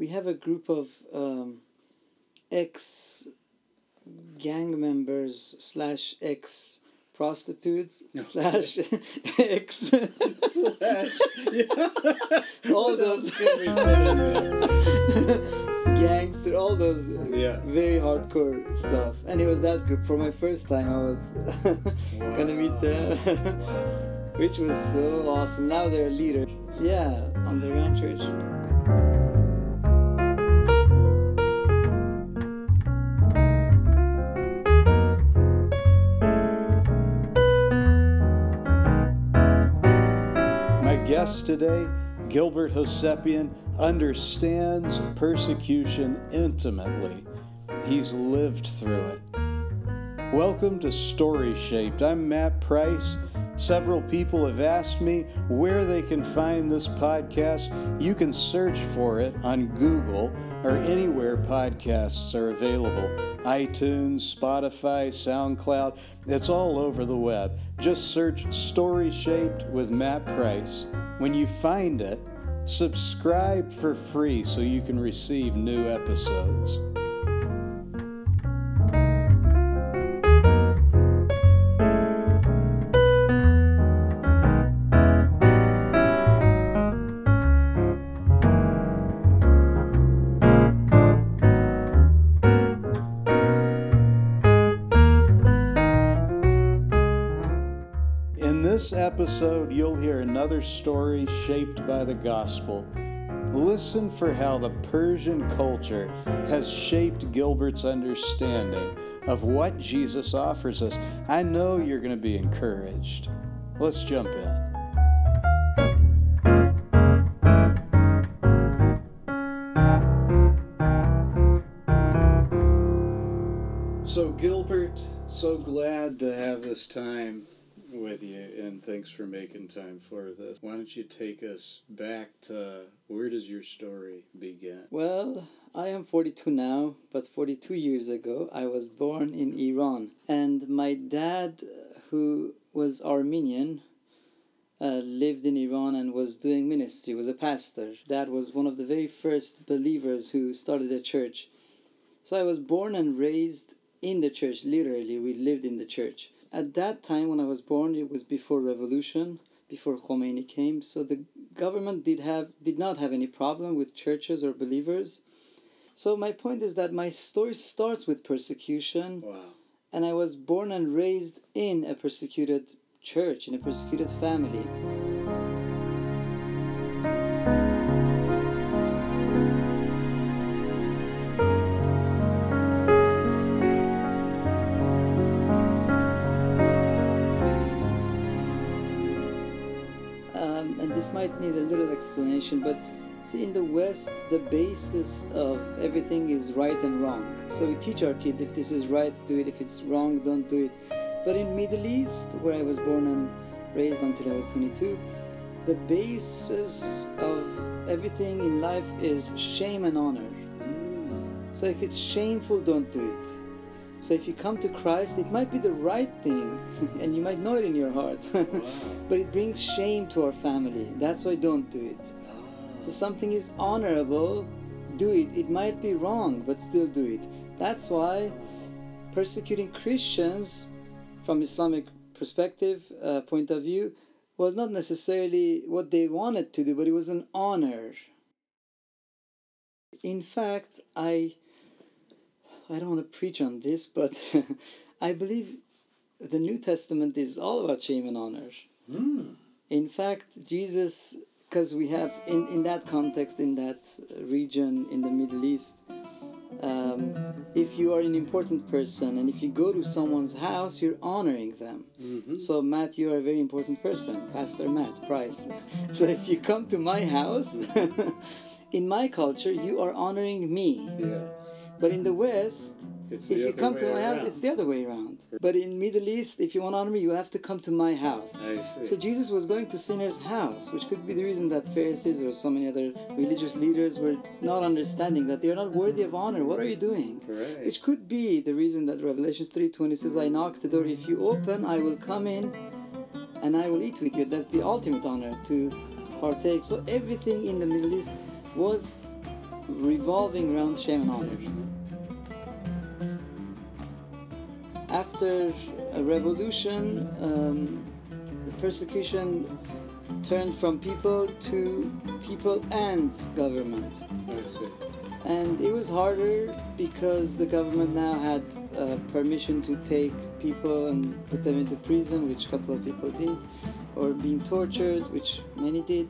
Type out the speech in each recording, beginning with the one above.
we have a group of um, ex gang members slash ex prostitutes slash ex slash all those else can we put in there? gangster, all those Yeah. very hardcore stuff. And it was that group. For my first time, I was gonna meet them, which was so awesome. Now they're a leader. Yeah, underground church. Guest today, Gilbert Hovsepian, understands persecution intimately. He's lived through it. Welcome to Story Shaped. I'm Matt Price. Several people have asked me where they can find this podcast. You can search for it on Google or anywhere podcasts are available iTunes, Spotify, SoundCloud. It's all over the web. Just search Story Shaped with Matt Price. When you find it, subscribe for free so you can receive new episodes. Episode, you'll hear another story shaped by the gospel. Listen for how the Persian culture has shaped Gilbert's understanding of what Jesus offers us. I know you're going to be encouraged. Let's jump in. So, Gilbert, so glad to have this time with you, and thanks for making time for this. Why don't you take us back to where does your story begin? Well, I am 42 now, but 42 years ago, I was born in Iran. And my dad, who was Armenian, uh, lived in Iran and was doing ministry, was a pastor. Dad was one of the very first believers who started a church. So I was born and raised in the church, literally, we lived in the church. At that time, when I was born, it was before revolution, before Khomeini came. So the government did have did not have any problem with churches or believers. So my point is that my story starts with persecution, Wow. and I was born and raised in a persecuted church, in a persecuted family. Might need a little explanation, but see, in the West, the basis of everything is right and wrong. So we teach our kids if this is right, do it. If it's wrong, don't do it. But in Middle East, where I was born and raised until I was 22, the basis of everything in life is shame and honor. So if it's shameful, don't do it. So if you come to Christ, it might be the right thing, and you might know it in your heart. but it brings shame to our family. That's why don't do it. So something is honorable, do it. It might be wrong, but still do it. That's why persecuting Christians from Islamic perspective uh, point of view was not necessarily what they wanted to do, but it was an honor. In fact, I I don't want to preach on this, but I believe the New Testament is all about shame and honor. Hmm. In fact, Jesus, because we have in, in that context, in that region in the Middle East, um, if you are an important person and if you go to someone's house, you're honoring them. So, Matt, you are a very important person, Pastor Matt Price. So, if you come to my house, in my culture, you are honoring me. Yeah. But in the West, It's if you come to my house, around. it's the other way around. But in Middle East, if you want to honor me, you have to come to my house. So Jesus was going to sinners' house, which could be the reason that Pharisees or so many other religious leaders were not understanding that they are not worthy of honor. What are you doing? Right. Which could be the reason that Revelations 3:20 says, "I knock the door. If you open, I will come in, and I will eat with you." That's the ultimate honor to partake. So everything in the Middle East was revolving around shame and honor. After a revolution, um, the persecution turned from people to people and government. I see. And it was harder because the government now had uh, permission to take people and put them into prison, which a couple of people did, or being tortured, which many did,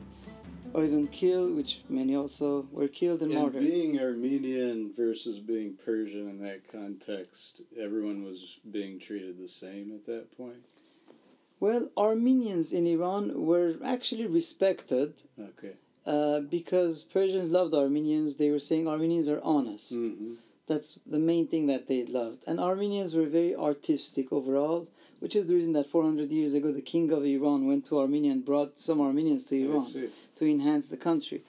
or even killed, which many also were killed and And martyred. being Armenian versus being Persian in that context, everyone was being treated the same at that point. Well, Armenians in Iran were actually respected Okay. uh, because Persians loved Armenians. They were saying Armenians are honest. Mm-hmm. That's the main thing that they loved. And Armenians were very artistic overall, which is the reason that 400 years ago the king of Iran went to Armenia and brought some Armenians to Iran to enhance the country.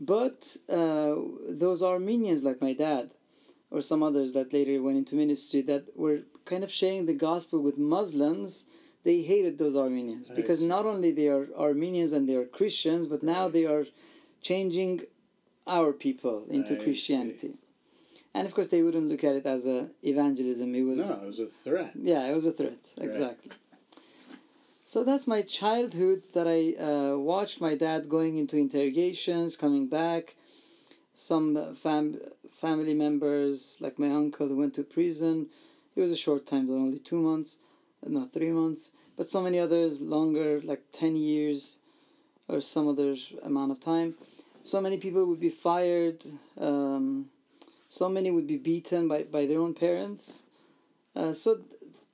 But uh, those Armenians, like my dad, or some others that later went into ministry, that were kind of sharing the gospel with Muslims, they hated those Armenians I because see. not only they are Armenians and they are Christians, but now they are changing our people into I see. And of course, they wouldn't look at it as a evangelism. It was No, it was a threat. yeah, it was a threat. Exactly. So that's my childhood that I uh, watched my dad going into interrogations, coming back. Some fam- family members, like my uncle who went to prison, it was a short time, though, only two months, not three months. But so many others, longer, like 10 years or some other amount of time. So many people would be fired. Um, so many would be beaten by, by their own parents. Uh, so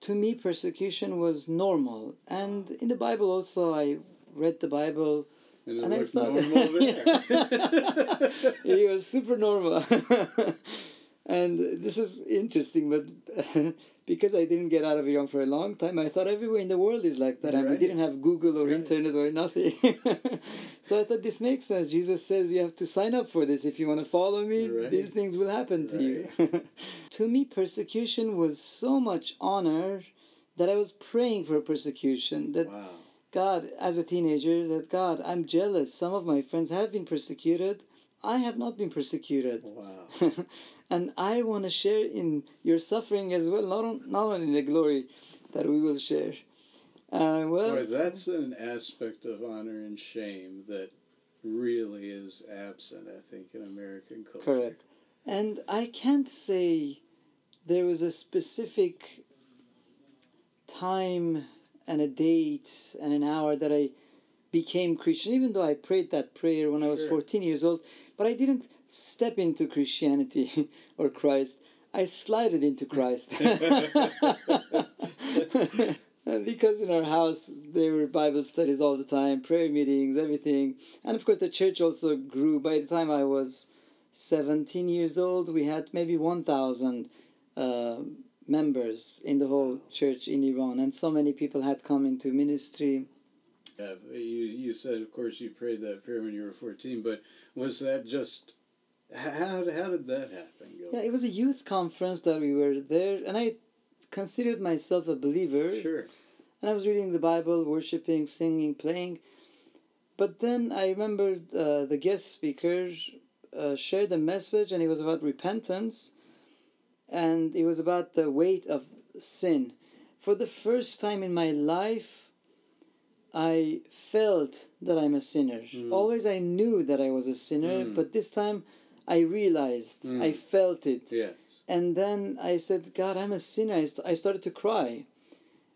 to me, persecution was normal. And in the Bible also, I read the Bible. And And I saw normal that. there. it was super normal. and this is interesting, but because I didn't get out of Iran for a long time, I thought everywhere in the world is like that. And we didn't have Google or Right. internet or nothing. so I thought this makes sense. Jesus says you have to sign up for this. If you want to follow me, Right. these things will happen to you. to me, persecution was so much honor that I was praying for persecution. That wow. God, as a teenager, that God, I'm jealous. Some of my friends have been persecuted. I have not been persecuted. Wow. and I want to share in your suffering as well, not, on, not only in the glory that we will share. Uh, well, Boy, that's an aspect of honor and shame that really is absent, I think, in American culture. correct. And I can't say there was a specific time and a date and an hour that I became Christian, even though I prayed that prayer when I was Sure. 14 years old, but I didn't step into Christianity or Christ. I slided into Christ. because in our house there were Bible studies all the time, prayer meetings, everything. And of course, the church also grew. By the time I was 17 years old, we had maybe 1,000 uh, members in the whole church in Iran, and so many people had come into ministry. Yeah, you, you said, of course, you prayed that prayer when you were 14, but was that just. How, how did that happen, Gil? Yeah, it was a youth conference that we were there, and I considered myself a believer. Sure. And I was reading the Bible, worshiping, singing, playing. But then I remembered uh, the guest speaker uh, shared a message, and it was about repentance, and it was about the weight of sin. For the first time in my life, I felt that I'm a sinner. Mm. Always I knew that I was a sinner, Mm. but this time I realized, Mm. I felt it. Yes. And then I said, God, I'm a sinner. I, st- I started to cry.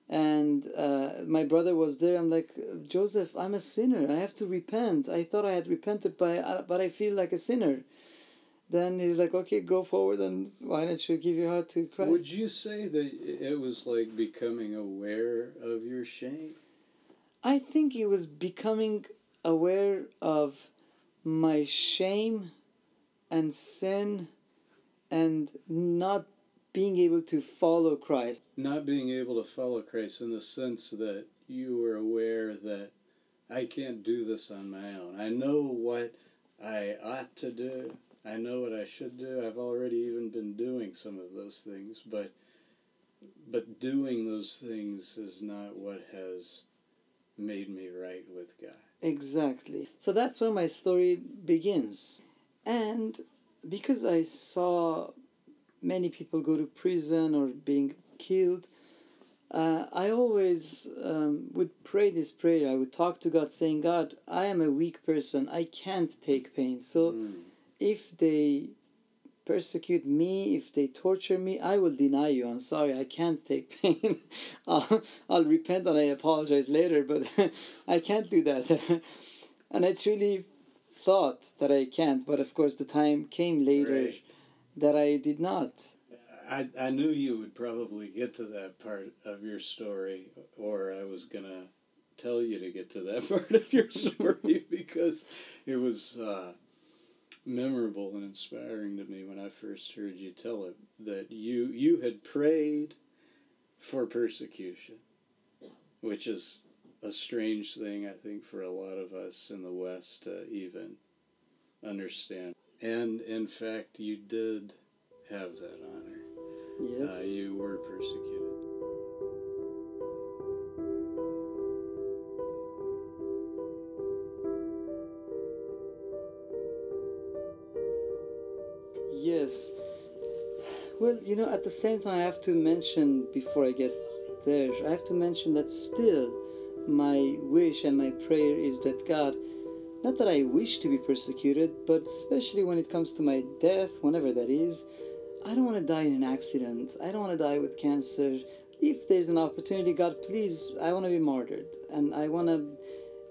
And uh, my brother was there. I'm like, Joseph, I'm a sinner. I have to repent. I thought I had repented, but I, but I feel like a sinner. Then he's like, okay, go forward and why don't you give your heart to Christ? Would you say that it was like becoming aware of your shame? I think it was becoming aware of my shame and sin and not being able to follow Christ. Not being able to follow Christ in the sense that you were aware that I can't do this on my own. I know what I ought to do. I know what I should do. I've already even been doing some of those things, but but doing those things is not what has made me right with God. Exactly. So that's where my story begins. And because I saw many people go to prison or being killed, uh, I always um, would pray this prayer. I would talk to God, saying, God, I am a weak person. I can't take pain. So Mm. if they persecute me, if they torture me, I will deny you. I'm sorry, I can't take pain. I'll, I'll repent and I apologize later, but I can't do that. and I truly thought that I can't, but of course the time came later Right. that I did not. I, I knew you would probably get to that part of your story, or I was going to tell you to get to that part of your story because it was uh, memorable and inspiring to me when I first heard you tell it that you, you had prayed for persecution, which is a strange thing, I think, for a lot of us in the West to even understand. And in fact, you did have that honor. Yes. Uh, you were persecuted. Well, you know, at the same time, I have to mention before I get there, I have to mention that still my wish and my prayer is that God, not that I wish to be persecuted, but especially when it comes to my death, whenever that is, I don't want to die in an accident. I don't want to die with cancer. If there's an opportunity, God, please, I want to be martyred. And I want to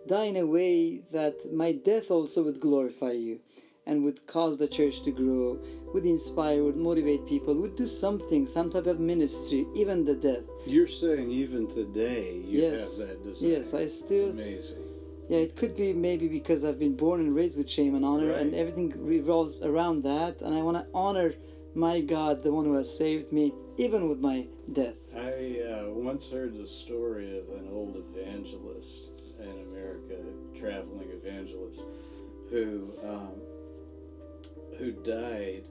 die in a way that my death also would glorify you and would cause the church to grow, would inspire, would motivate people, would do something, some type of ministry, even the death. You're saying even today you Yes. have that desire. Yes, I still Amazing. yeah, it could be maybe because I've been born and raised with shame and honor, and everything revolves around that. And I want to honor my God, the one who has saved me, even with my death. I uh, once heard the story of an old evangelist in America, traveling evangelist, who um, who died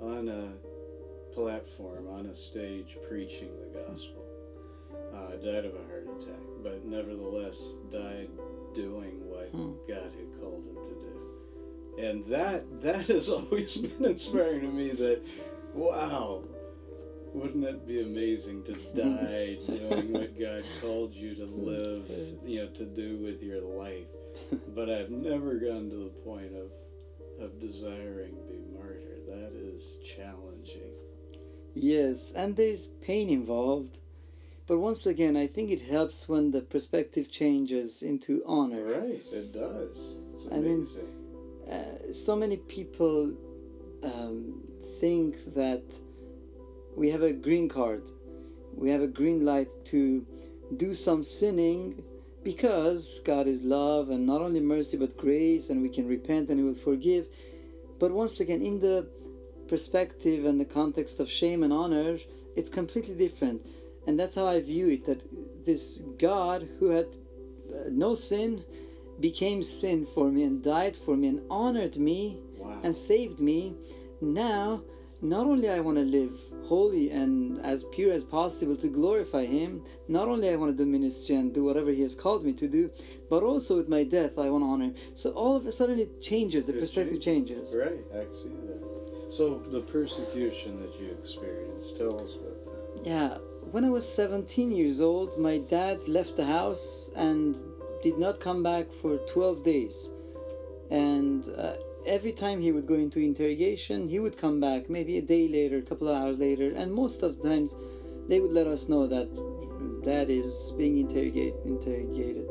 on a platform, on a stage, preaching the gospel. Uh, died of a heart attack, but nevertheless died doing what Hmm. God had called him to do. And that that has always been inspiring to me. That wow, wouldn't it be amazing to die knowing what God called you to live, you know, to do with your life? But I've never gotten to the point of of desiring is challenging. Yes, and there's pain involved. But once again, I think it helps when the perspective changes into honor. Right, it does. It's I mean, amazing. uh, so many people um, think that we have a green card, we have a green light to do some sinning because God is love and not only mercy but grace, and we can repent and He will forgive. But once again, in the perspective and the context of shame and honor, it's completely different. And that's how I view it that this God who had uh, no sin became sin for me and died for me and honored me wow. and saved me. Now, not only I want to live holy and as pure as possible to glorify Him, not only I want to do ministry and do whatever He has called me to do, but also with my death I want to honor Him. So all of a sudden it changes, the It perspective changes. Right, I see that. So the persecution that you experienced, tell us about that. Yeah, when I was 17 years old, my dad left the house and did not come back for 12 days. And uh, every time he would go into interrogation, he would come back maybe a day later, a couple of hours later, and most of the times they would let us know that dad is being interrogate, interrogated.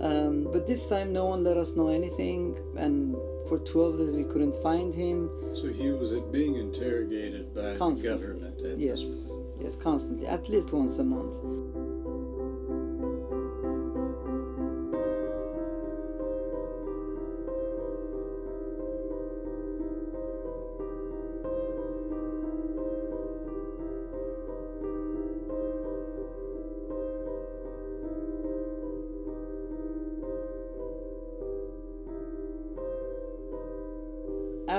Um, but this time, no one let us know anything, and for 12 days we couldn't find him. So he was being interrogated by Constantly. the government. Yes, yes, constantly, at least once a month.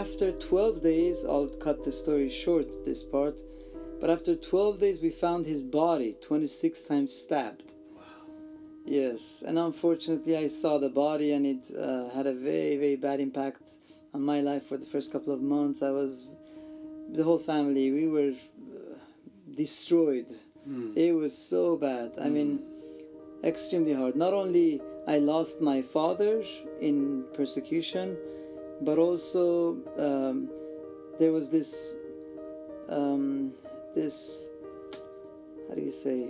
After 12 days, I'll cut the story short, this part, but after 12 days, we found his body 26 times stabbed. Yes, and unfortunately, I saw the body and it uh, had a very, very bad impact on my life for the first couple of months. I was the whole family. We were uh, destroyed. Mm. It was so bad. I mean, extremely hard. Not only I lost my father in persecution, but also um, there was this um, this how do you say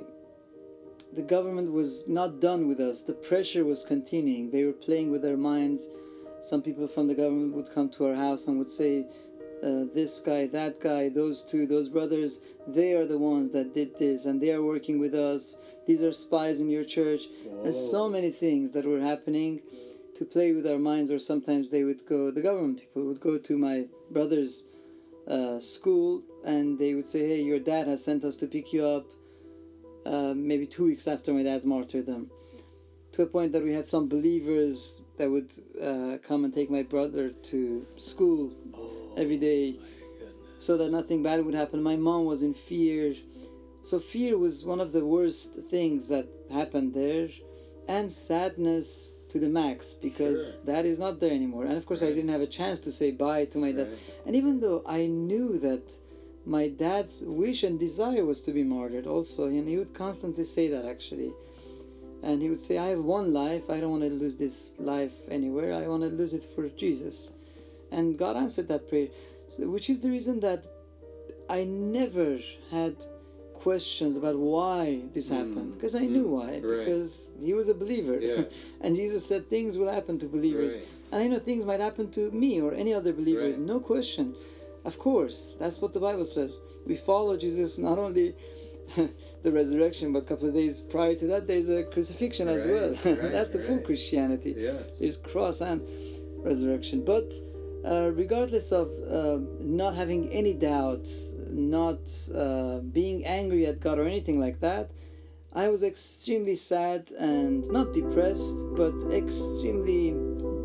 the government was not done with us. The pressure was continuing. They were playing with our minds. Some people from the government would come to our house and would say uh, this guy that guy those two those brothers they are the ones that did this and they are working with us. These are spies in your church. And so many things that were happening to play with our minds or sometimes they would go the government people would go to my brother's uh, school and they would say hey your dad has sent us to pick you up uh, maybe two weeks after my dad's martyrdom. To a point that we had some believers that would uh, come and take my brother to school every day so that nothing bad would happen. My mom was in fear. So fear was one of the worst things that happened there and sadness to the max because Sure. that is not there anymore. And of course i didn't have a chance to say bye to my dad. Right. and even though i knew that my dad's wish and desire was to be martyred also and he would constantly say that actually. And he would say i have one life. I don't want to lose this life anywhere. I want to lose it for jesus. And god answered that prayer. So, which is the reason that i never had questions about why this happened because i knew why right. because he was a believer Yeah. and jesus said things will happen to believers Right. and i know things might happen to me or any other believer Right. no question of course that's what the bible says we follow jesus not only the resurrection but a couple of days prior to that there's a crucifixion as well that's the full christianity Yes. there's cross and resurrection but uh, regardless of uh, not having any doubt not uh, being angry at god or anything like that i was extremely sad and not depressed but extremely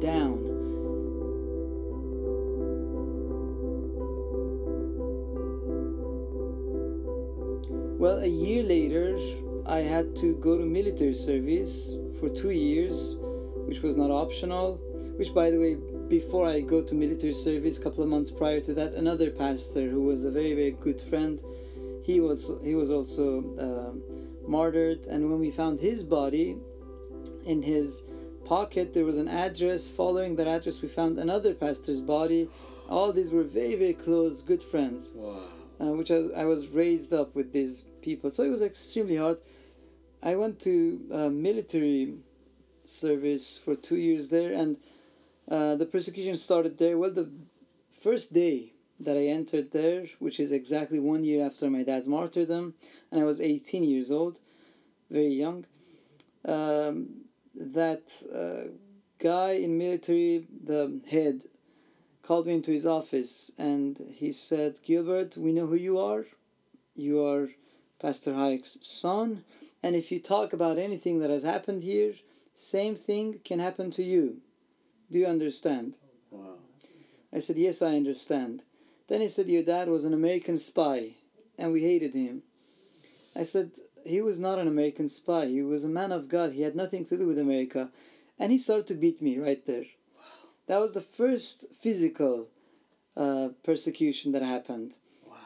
down. Well a year later i had to go to military service for two years which was not optional which by the way before i go to military service a couple of months prior to that another pastor who was a very very good friend he was he was also um martyred and when we found his body in his pocket there was an address following that address we found another pastor's body all these were very very close good friends Wow. uh, which I, I was raised up with these people. So it was extremely hard. I went to uh, military service for two years there, and uh, the persecution started there. Well, the first day that I entered there, which is exactly one year after my dad's martyrdom, and I was 18 years old, very young, um, that uh, guy in military, the head, called me into his office and he said, Gilbert, we know who you are. You are Pastor Haik's son. And if you talk about anything that has happened here, same thing can happen to you. Do you understand? Wow. I said, Yes, I understand. Then he said, Your dad was an American spy and we hated him. I said, He was not an American spy. He was a man of God. He had nothing to do with America. And he started to beat me right there. That was the first physical uh, persecution that happened. Wow.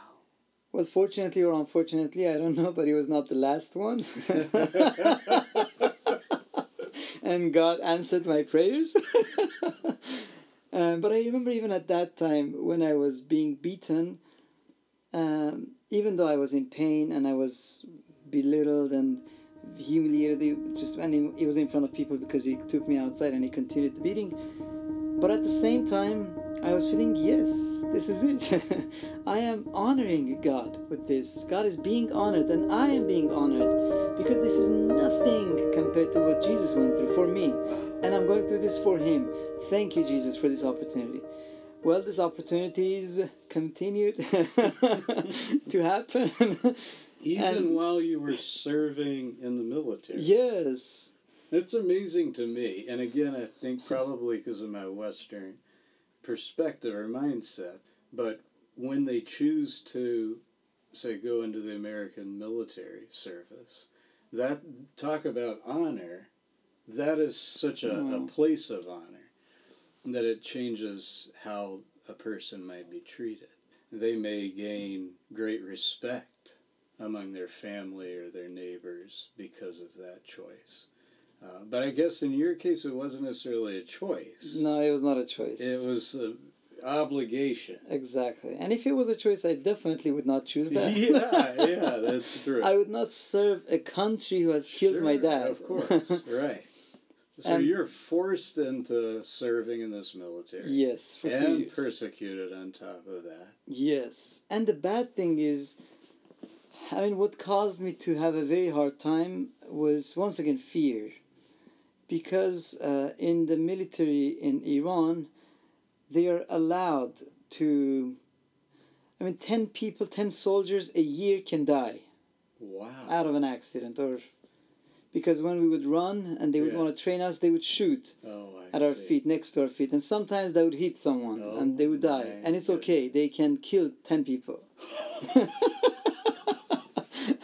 Well, fortunately or unfortunately, I don't know, but it was not the last one. and God answered my prayers. um, but I remember even at that time when I was being beaten, um, even though I was in pain and I was belittled and humiliated, just and he, was in front of people because he took me outside and he continued the beating. But at the same time, I was feeling, yes, this is it. I am honoring God with this. God is being honored, and I am being honored because this is nothing compared to what Jesus went through for me. And I'm going through this for Him. Thank you, Jesus, for this opportunity. Well, these opportunities continued to happen. Even And- while you were serving in the military. yes. It's amazing to me. And again, I think probably because of my Western perspective or mindset. But when they choose to, say, go into the American military service, that talk about honor, that is such a, a Mm. place of honor. that it changes how a person might be treated. They may gain great respect among their family or their neighbors because of that choice. Uh, but I guess in your case, it wasn't necessarily a choice. No, it was not a choice. It was obligation. Exactly. And if it was a choice, I definitely would not choose that. yeah, yeah, that's true. I would not serve a country who has killed Sure, my dad. Of course, right. So And- you're forced into serving in this military. yes, for two and years. persecuted on top of that. Yes. And the bad thing is, I mean, what caused me to have a very hard time was once again fear. Because uh, in the military in Iran, they are allowed to. I mean, 10 people, 10 soldiers a year can die Wow. out of an accident or. Because when we would run and they would Yeah. want to train us, they would shoot oh, at our see. feet, next to our feet, and sometimes they would hit someone oh, and they would Oh, die. And it's okay; they can kill ten people.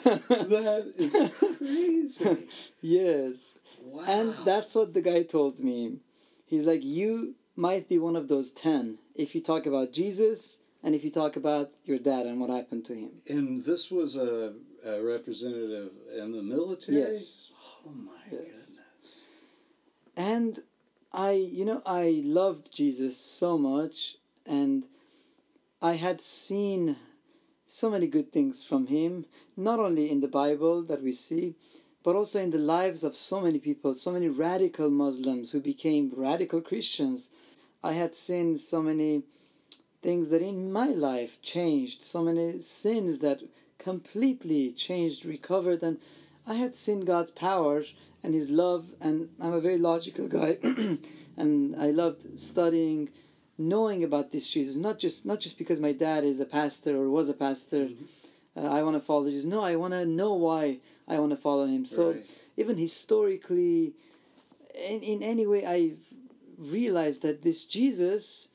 That is crazy. yes, Wow. and that's what the guy told me. He's like, "You might be one of those ten if you talk about Jesus and if you talk about your dad and what happened to him." And this was a, a representative in the military? Yes. Oh my Yes. goodness. and i you know i loved jesus so much and i had seen so many good things from him not only in the bible that we see but also in the lives of so many people so many radical muslims who became radical christians i had seen so many things that in my life changed so many sins that completely changed recovered and i had seen god's power and his love and i'm a very logical guy and i loved studying knowing about this jesus not just not just because my dad is a pastor or was a pastor uh, i want to follow jesus. No i want to know why i want to follow him. So Right. even historically in, in any way i realized that this jesus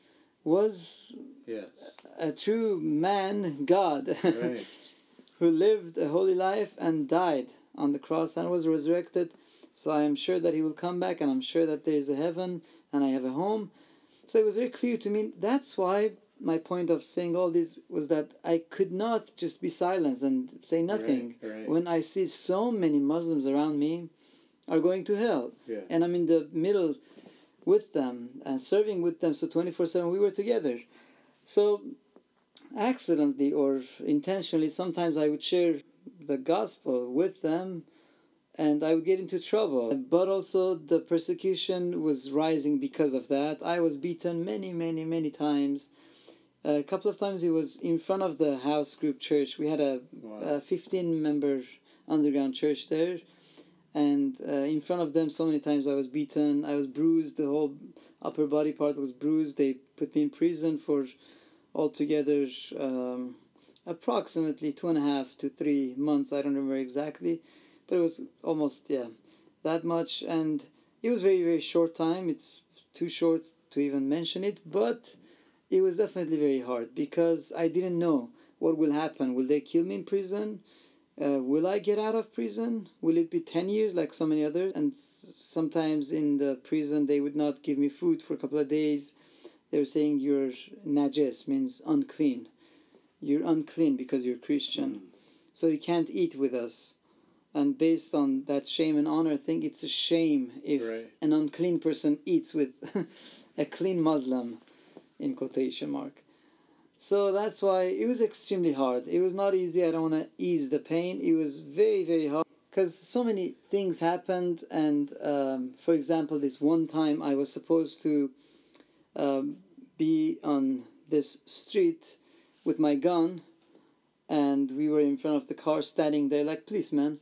was Yes. a true man god Right. who lived a holy life and died on the cross and was resurrected. So I am sure that he will come back, and I'm sure that there is a heaven and I have a home. So it was very clear to me. That's why my point of saying all this was that I could not just be silent and say nothing Right, right. when I see so many Muslims around me are going to hell, Yeah. and I'm in the middle with them and serving with them. So 24 7 we were together. So accidentally or intentionally, sometimes I would share the gospel with them and I would get into trouble. But also, the persecution was rising because of that. I was beaten many, many, many times. A couple of times it was in front of the house group church. We had a, Wow. a 15 member underground church there. And uh, in front of them, so many times I was beaten. I was bruised. The whole upper body part was bruised. They put me in prison for altogether um, approximately two and a half to three months. I don't remember exactly, but it was almost yeah that much, and it was very very short time. It's too short to even mention it, but it was definitely very hard because I didn't know what will happen. Will they kill me in prison? Uh, will I get out of prison? Will it be 10 years like so many others? And sometimes in the prison, they would not give me food for a couple of days. They were saying you're najes, means unclean. You're unclean because you're Christian. So you can't eat with us. And based on that shame and honor thing, it's a shame if Right. an unclean person eats with a clean Muslim, in quotation mark. So that's why it was extremely hard. It was not easy. I don't want to ease the pain. It was very, very hard because so many things happened. And um, for example, this one time I was supposed to um, be on this street with my gun, and we were in front of the car standing there like policemen,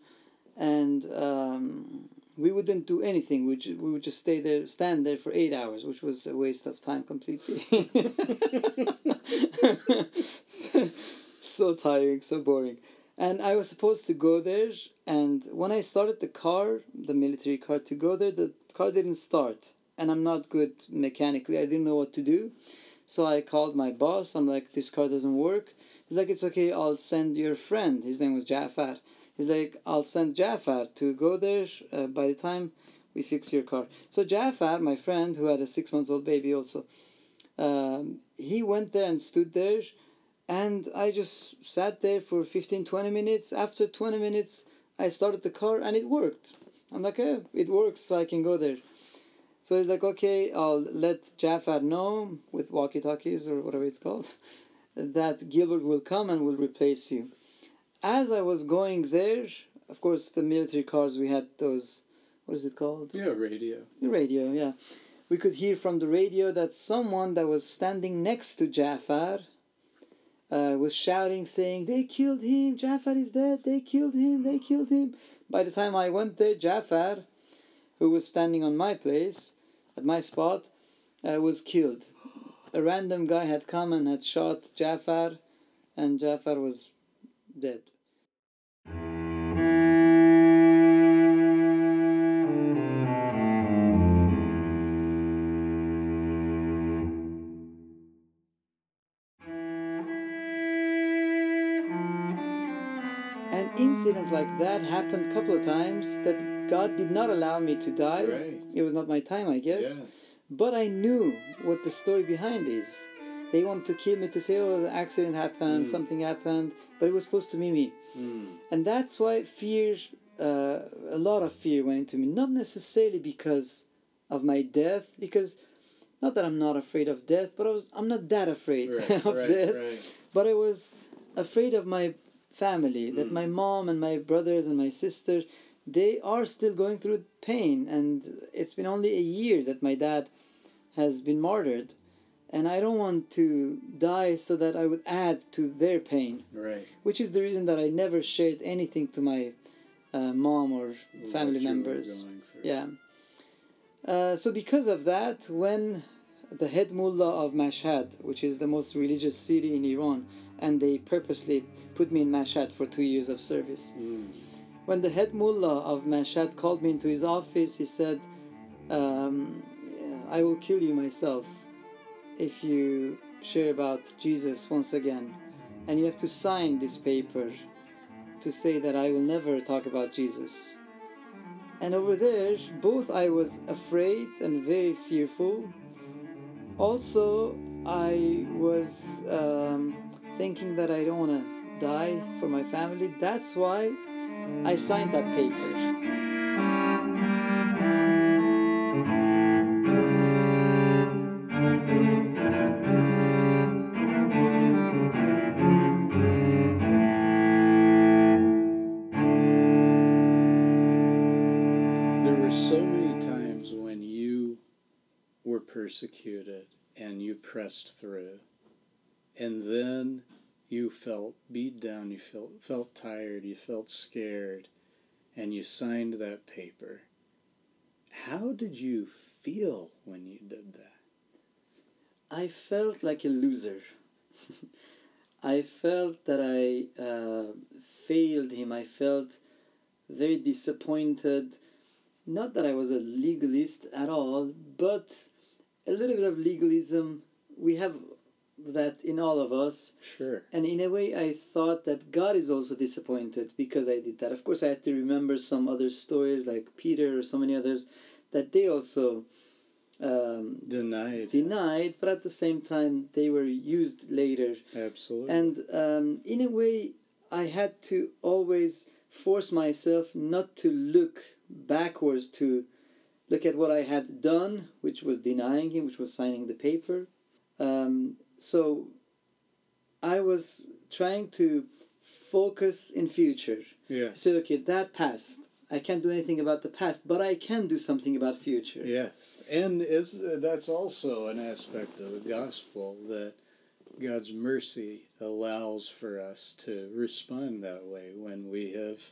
and um, we wouldn't do anything. We, ju- we would just stay there, stand there for eight hours, which was a waste of time completely. so tiring, so boring. And I was supposed to go there, and when I started the car, the military car, to go there, the car didn't start. And I'm not good mechanically, I didn't know what to do. So I called my boss, I'm like, this car doesn't work. He's like, it's okay, I'll send your friend. His name was Jafar. He's like, I'll send Jafar to go there. Uh, by the time we fix your car. So Jafar, my friend, who had a six months old baby also, um, he went there and stood there, and I just sat there for 15, 20 minutes. After 20 minutes, I started the car and it worked. I'm like, yeah, it works, so I can go there. So he's like, okay, I'll let Jafar know with walkie talkies or whatever it's called that Gilbert will come and will replace you. As I was going there, of course, the military cars, we had those, what is it called? Yeah, radio. The radio, yeah. We could hear from the radio that someone that was standing next to Jafar uh, was shouting, saying, They killed him, Jafar is dead, they killed him, they killed him. By the time I went there, Jafar, who was standing on my place, at my spot, uh, was killed. A random guy had come and had shot Jafar, and Jafar was dead. And incidents like that happened a couple of times that God did not allow me to die. Right. It was not my time, I guess. Yeah. But I knew what the story behind is. They want to kill me to say, oh, the accident happened, Mm. something happened, but it was supposed to be me. Mm. And that's why fear, uh, a lot of fear went into me. Not necessarily because of my death, because not that I'm not afraid of death, but I was, I'm not that afraid Right, of right, death. right. But I was afraid of my family, that Mm. my mom and my brothers and my sister, they are still going through pain. And it's been only a year that my dad has been martyred. And I don't want to die so that I would add to their pain, Right. which is the reason that I never shared anything to my uh, mom or family What you were members. Yeah. Uh, so because of that, when the head mullah of Mashhad, which is the most religious city in Iran, and they purposely put me in Mashhad for two years of service. Mm. When the head mullah of Mashhad called me into his office, he said, um, "I will kill you myself if you share about Jesus once again, and you have to sign this paper to say that I will never talk about Jesus." And over there, both I was afraid and very fearful. Also, I was um, thinking that I don't want to die for my family. That's why I signed that paper. Pressed through, and then you felt beat down, you felt felt tired, you felt scared, and you signed that paper. How did you feel when you did that? I felt like a loser. I felt that I uh, failed him. I felt very disappointed. Not that I was a legalist at all, but a little bit of legalism. We have that in all of us. Sure. And in a way, I thought that God is also disappointed because I did that. Of course, I had to remember some other stories like Peter or so many others that they also um, Denied. denied, but at the same time, they were used later. Absolutely. And um, in a way, I had to always force myself not to look backwards to look at what I had done, which was denying him, which was signing the paper. Um, so I was trying to focus in future. yeah. Say, okay, that passed. I can't do anything about the past, but I can do something about future. Yes, and is that's also an aspect of the gospel that God's mercy allows for us to respond that way when we have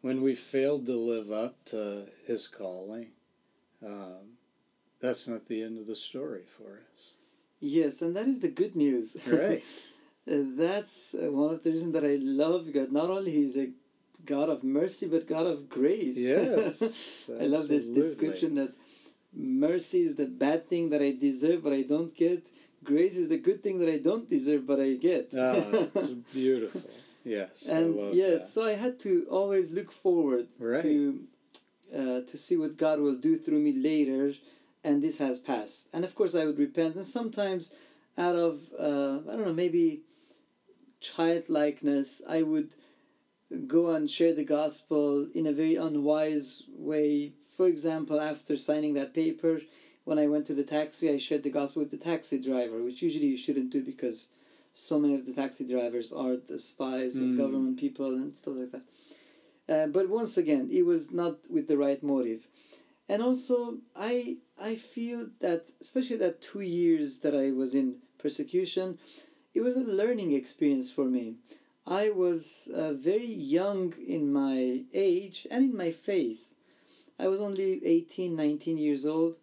when we failed to live up to His calling. Um, that's not the end of the story for us. Yes, and that is the good news. Right. Uh, That's uh, one of the reasons that I love God. Not only He's a God of mercy, but God of grace. Yes. I love this description that mercy is the bad thing that I deserve but I don't get. Grace is the good thing that I don't deserve but I get. Ah, it's beautiful. Yes. And yes, that. so I had to always look forward Right. to uh, to see what God will do through me later, and this has passed. And of course, I would repent, and sometimes out of uh, I don't know maybe childlikeness, I would go and share the gospel in a very unwise way. For example, after signing that paper, when I went to the taxi, I shared the gospel with the taxi driver, which usually you shouldn't do because so many of the taxi drivers are the spies and Mm. government people and stuff like that. Uh, but once again, it was not with the right motive. And also, I I feel that especially that two years that I was in persecution, it was a learning experience for me. I was uh, very young in my age and in my faith. I was only 18, 19 years old.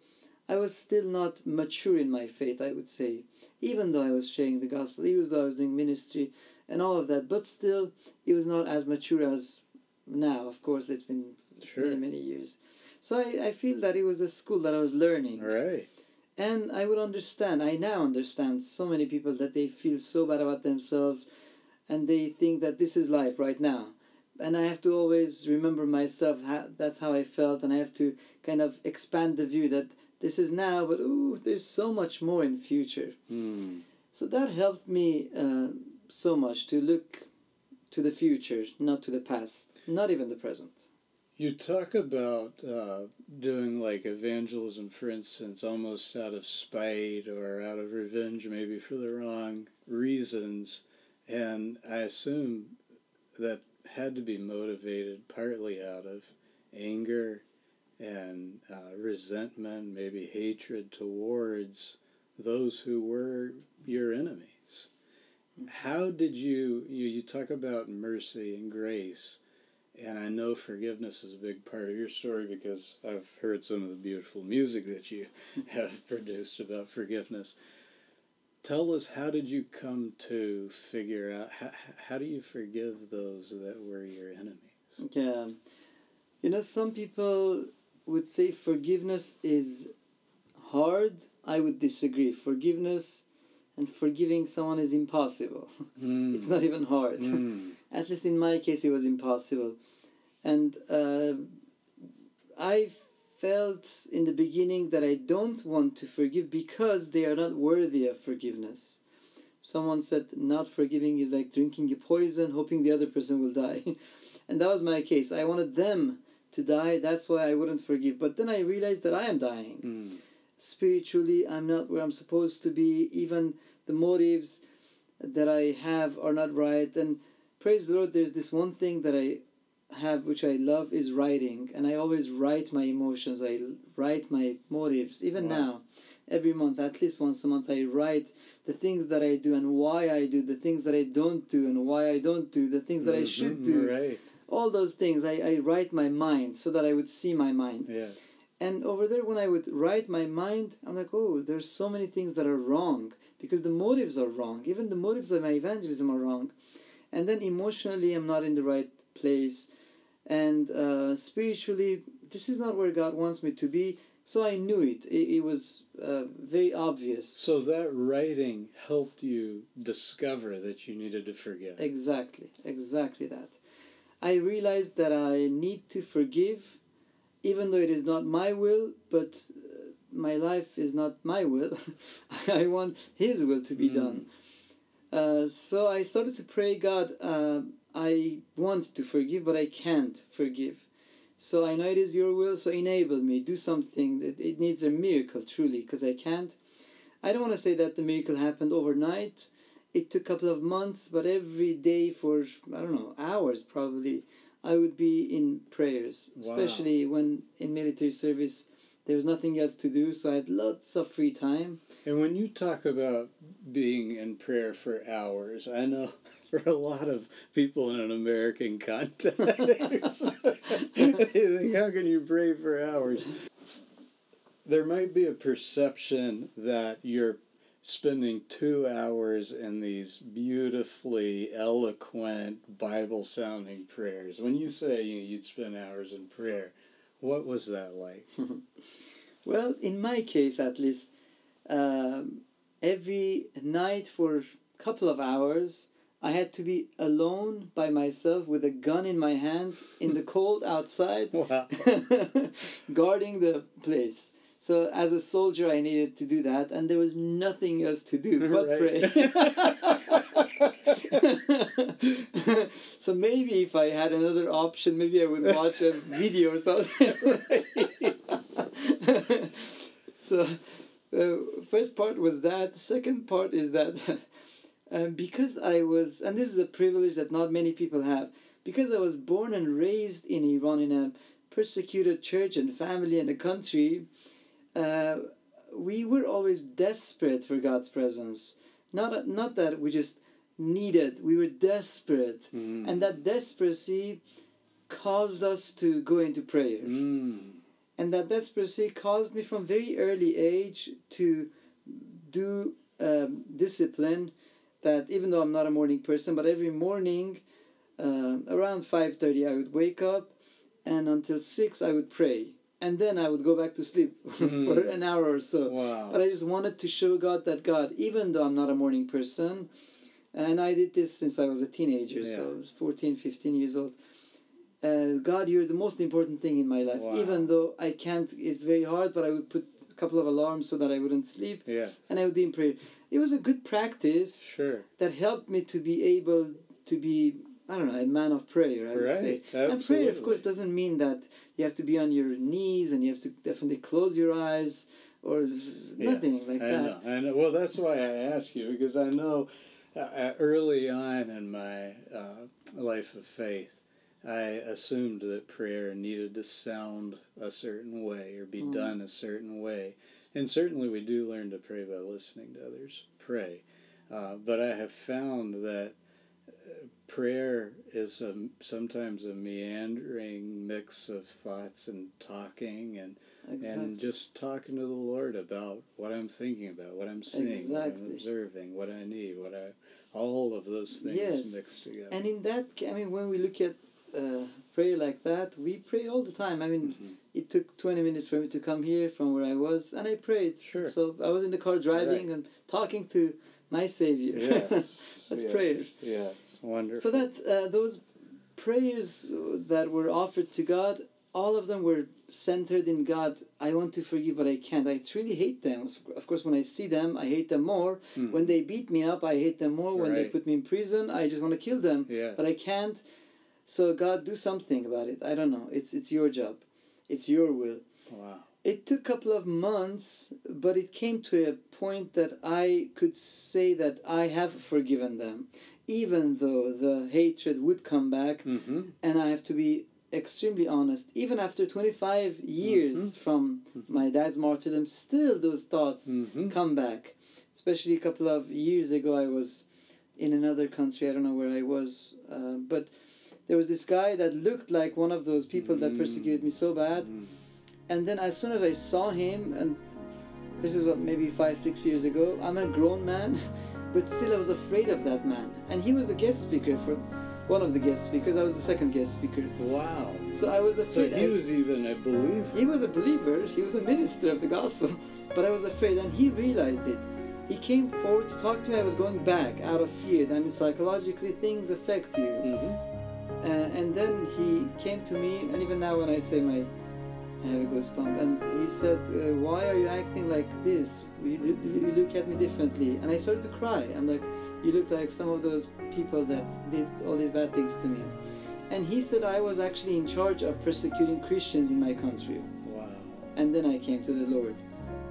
I was still not mature in my faith, I would say, even though I was sharing the gospel, even though I was doing ministry and all of that, but still, it was not as mature as now. Of course, it's been Sure. many, many years. So I, I feel that it was a school that I was learning. Right. And I would understand, I now understand so many people that they feel so bad about themselves and they think that this is life right now. And I have to always remember myself, how, that's how I felt, and I have to kind of expand the view that this is now, but ooh, there's so much more in future. Hmm. So that helped me uh, so much to look to the future, not to the past, not even the present. You talk about uh, doing like evangelism, for instance, almost out of spite or out of revenge, maybe for the wrong reasons. And I assume that had to be motivated partly out of anger and uh, resentment, maybe hatred towards those who were your enemies. How did you, you, you talk about mercy and grace? And I know forgiveness is a big part of your story because I've heard some of the beautiful music that you have produced about forgiveness. Tell us, how did you come to figure out how, how do you forgive those that were your enemies? Yeah. You know, some people would say forgiveness is hard. I would disagree. Forgiveness and forgiving someone is impossible. Mm. it's not even hard. Mm. At least in my case, it was impossible. And uh, I felt in the beginning that I don't want to forgive because they are not worthy of forgiveness. Someone said not forgiving is like drinking a poison, hoping the other person will die. and that was my case. I wanted them to die, that's why I wouldn't forgive. But then I realized that I am dying. Mm. Spiritually, I'm not where I'm supposed to be. Even the motives that I have are not right. And praise the Lord, there's this one thing that I have which I love is writing, and I always write my emotions. I write my motives. Even Wow. now, every month, at least once a month, I write the things that I do and why I do, the things that I don't do and why I don't do, the things that I mm-hmm. should do. Right. All those things, I, I write my mind so that I would see my mind. Yeah. And over there, when I would write my mind, I'm like, oh, there's so many things that are wrong because the motives are wrong. Even the motives of my evangelism are wrong. And then emotionally, I'm not in the right place. And uh, spiritually, this is not where God wants me to be. So I knew it. It, it was uh, very obvious. So that writing helped you discover that you needed to forgive. Exactly, exactly that. I realized that I need to forgive, even though it is not my will, but uh, my life is not my will. I want His will to be Mm. done. Uh, so I started to pray, God, uh, I want to forgive, but I can't forgive. So I know it is your will, so enable me, do something. It, it needs a miracle, truly, because I can't. I don't want to say that the miracle happened overnight. It took a couple of months, but every day for, I don't know, hours probably, I would be in prayers, Wow. especially when in military service there was nothing else to do, so I had lots of free time. And when you talk about being in prayer for hours, I know for a lot of people in an American context, think, how can you pray for hours? There might be a perception that you're spending two hours in these beautifully eloquent Bible sounding prayers. When you say you know, you'd spend hours in prayer, what was that like? Well, in my case at least, um, every night for a couple of hours, I had to be alone by myself with a gun in my hand in the cold outside, guarding the place. So as a soldier, I needed to do that, and there was nothing else to do but pray. so maybe if I had another option, maybe I would watch a video or something. so, uh, first part was that. The second part is that um, because I was, and this is a privilege that not many people have, because I was born and raised in Iran in a persecuted church and family and a country, uh, we were always desperate for God's presence. Not not that we just needed, we were desperate, Mm. and that desperacy caused us to go into prayer. Mm. And that desperacy caused me from very early age to do um, discipline. That even though I'm not a morning person, but every morning um around five thirty I would wake up, and until six I would pray, and then I would go back to sleep for an hour or so. Wow. But I just wanted to show God that God, even though I'm not a morning person, and I did this since I was a teenager, so I was 14, 15 years old. Uh, God, you're the most important thing in my life. Wow. Even though I can't, it's very hard, but I would put a couple of alarms so that I wouldn't sleep, Yes. and I would be in prayer. It was a good practice Sure. that helped me to be able to be, I don't know, a man of prayer, I would Right. say. And prayer, of course, doesn't mean that you have to be on your knees and you have to definitely close your eyes or nothing Yes, like I that. Know, I know. Well, that's why I ask you because I know uh, uh, early on in my uh, life of faith, I assumed that prayer needed to sound a certain way or be Mm. done a certain way. And certainly we do learn to pray by listening to others pray. Uh, but I have found that uh, prayer is a, sometimes a meandering mix of thoughts and talking and Exactly. and just talking to the Lord about what I'm thinking about, what I'm seeing, what Exactly. I'm observing, what I need, what I all of those things Yes. mixed together. And in that, I mean, when we look at uh, prayer like that, we pray all the time. I mean, Mhm. it took 20 minutes for me to come here from where I was, and I prayed. Sure. So I was in the car driving and talking to my Savior. yes, That's yes, prayer. Yes, wonderful. So that uh, those prayers that were offered to God, all of them were centered in God. I want to forgive, but I can't. I truly hate them. Of course, when I see them, I hate them more. Mhm. When they beat me up, I hate them more. When they put me in prison, I just want to kill them. yeah, But I can't. So God, do something about it. I don't know. It's it's your job. It's your will. wow. It took a couple of months, but it came to a point that I could say that I have forgiven them, even though the hatred would come back, Mm-hmm. and I have to be extremely honest. Even after 25 years Mhm. from my dad's martyrdom, still those thoughts Mm-hmm. come back. Especially a couple of years ago, I was in another country. I don't know where I was, uh, but there was this guy that looked like one of those people that Mm. persecuted me so bad. And then as soon as I saw him, and this is maybe five, six years ago, I'm a grown man, but still I was afraid of that man. And he was the guest speaker for one of the guest speakers. I was the second guest speaker. Wow. So I was afraid. So he I- was even a believer. he was a believer, he was a minister of the gospel, but I was afraid, and he realized it. He came forward to talk to me. I was going back out of fear. I mean, psychologically, things affect you. Mm-hmm. Uh, and then he came to me, and even now when I say my, I have a goosebump, and he said, uh, "Why are you acting like this? You, you, look at me differently." And I started to cry. I'm like, "You look like some of those people that did all these bad things to me." And he said I was actually in charge of persecuting Christians in my country. Wow. And then I came to the Lord,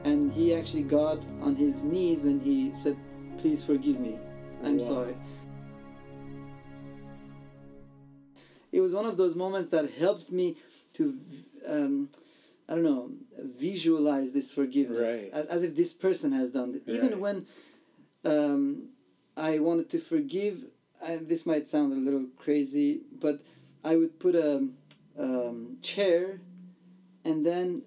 and he actually got on his knees and he said, "Please forgive me. I'm Wow. sorry." It was one of those moments that helped me to, um, I don't know, visualize this forgiveness Right. as if this person has done it. Even Right. when um, I wanted to forgive, I, this might sound a little crazy, but I would put a um, chair and then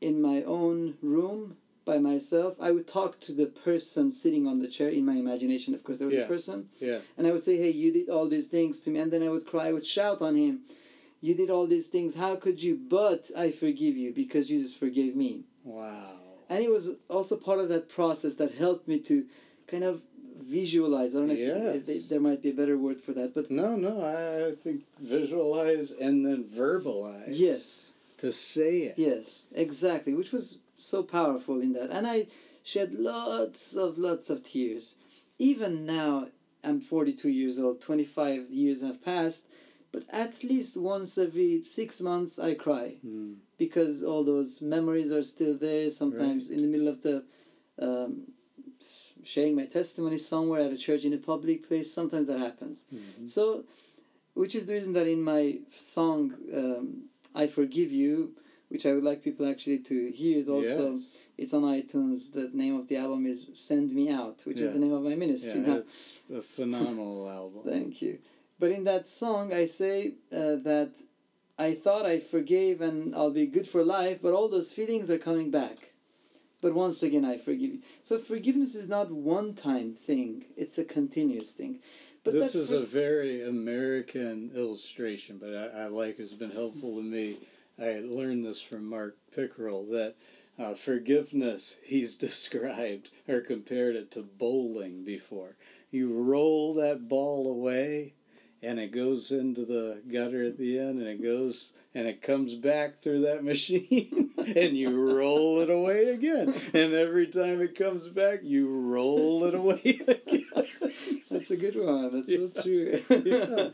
in my own room by myself, I would talk to the person sitting on the chair in my imagination. Of course, there was Yeah. a person. Yeah. And I would say, hey, you did all these things to me. And then I would cry, I would shout on him, you did all these things. How could you? But I forgive you because Jesus forgave me. Wow. And it was also part of that process that helped me to kind of visualize. I don't know if, if they, there might be a better word for that, but No, no, I, I think visualize and then verbalize. yes, To say it. yes, exactly, which was so powerful in that. And I shed lots of lots of tears. Even now, I'm 42 years old. 25 years have passed, but at least once every six months I cry Mm. because all those memories are still there. Sometimes in the middle of the um, sharing my testimony somewhere at a church in a public place, sometimes that happens. Mhm. So, which is the reason that in my song um, "I Forgive You," which I would like people actually to hear it also. Yes. It's on iTunes. The name of the album is "Send Me Out," which is the name of my ministry Yeah, now. it's a phenomenal album. Thank you. But in that song, I say uh, that I thought I forgave and I'll be good for life, but all those feelings are coming back. But once again, I forgive you. So forgiveness is not one time thing; it's a continuous thing. But this is for- a very American illustration, but I, I like it's been helpful to me. I learned this from Mark Pickerel that uh, forgiveness he's described or compared it to bowling before. You roll that ball away and it goes into the gutter at the end and it goes and it comes back through that machine and you roll it away again. And every time it comes back, you roll it away again. That's a good one. That's so true. Yeah.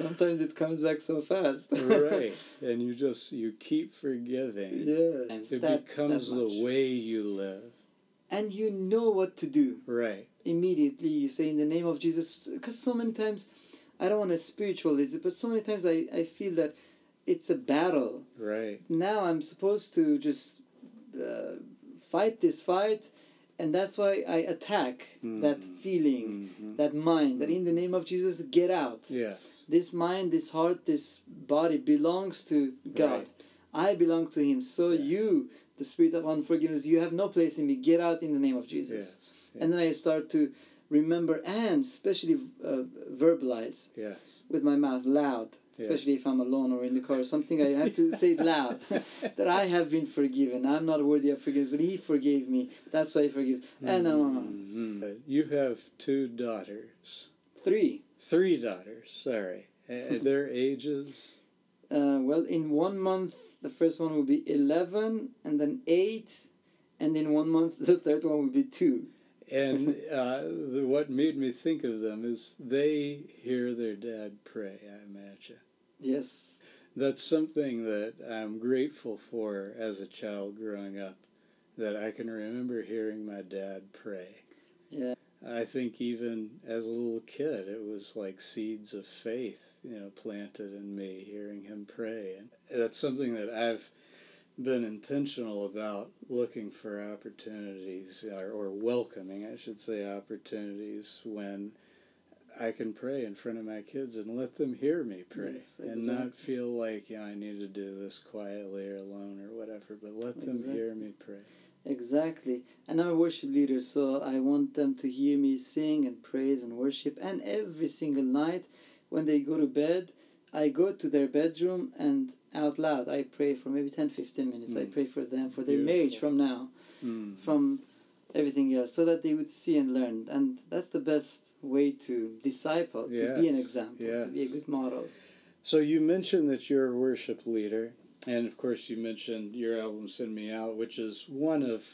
Sometimes it comes back so fast. right and you just you keep forgiving yeah. it That- becomes that the way you live And you know what to do. right immediately you say in the name of jesus because so many times i don't want to spiritualize it but so many times I, I feel that it's a battle right now i'm supposed to just uh, fight this fight and that's why i attack that Mhm. feeling Mhm. that mind that in the name of jesus get out yes this mind this heart this body belongs to god i belong to him so Yeah. you the spirit of unforgiveness you have no place in me get out in the name of jesus yes and then I start to remember and especially uh, verbalize yes with my mouth loud, Yeah. especially if I'm alone or in the car or something. I have to say it loud that I have been forgiven. I'm not worthy of forgiveness, but He forgave me. That's why I forgive. And uh, Mhm. you have two daughters three. Three daughters sorry and their ages Uh, well, in one month, the first one will be 11, and then 8, and in one month, the third one will be 2. and uh, the, what made me think of them is they hear their dad pray i imagine Yes. that's something that I'm grateful for as a child growing up. That I can remember hearing my dad pray. Yeah. I think even as a little kid, it was like seeds of faith, you know, planted in me, hearing him pray. And that's something that I've been intentional about looking for opportunities, or, or welcoming, I should say, opportunities when I can pray in front of my kids and let them hear me pray Yes, and not feel like, yeah, I need to do this quietly or alone or whatever, but let them hear me pray. Exactly. And I'm a worship leader, so I want them to hear me sing and praise and worship. And every single night when they go to bed, I go to their bedroom and out loud I pray for maybe 10 15 minutes. I Mm. pray for them, for their marriage from now, Mm. from everything else, so that they would see and learn. And that's the best way to disciple, to be an Yes, example, to be a good model. So you mentioned that you're a worship leader, and of course you mentioned your album "Send Me Out," which is one of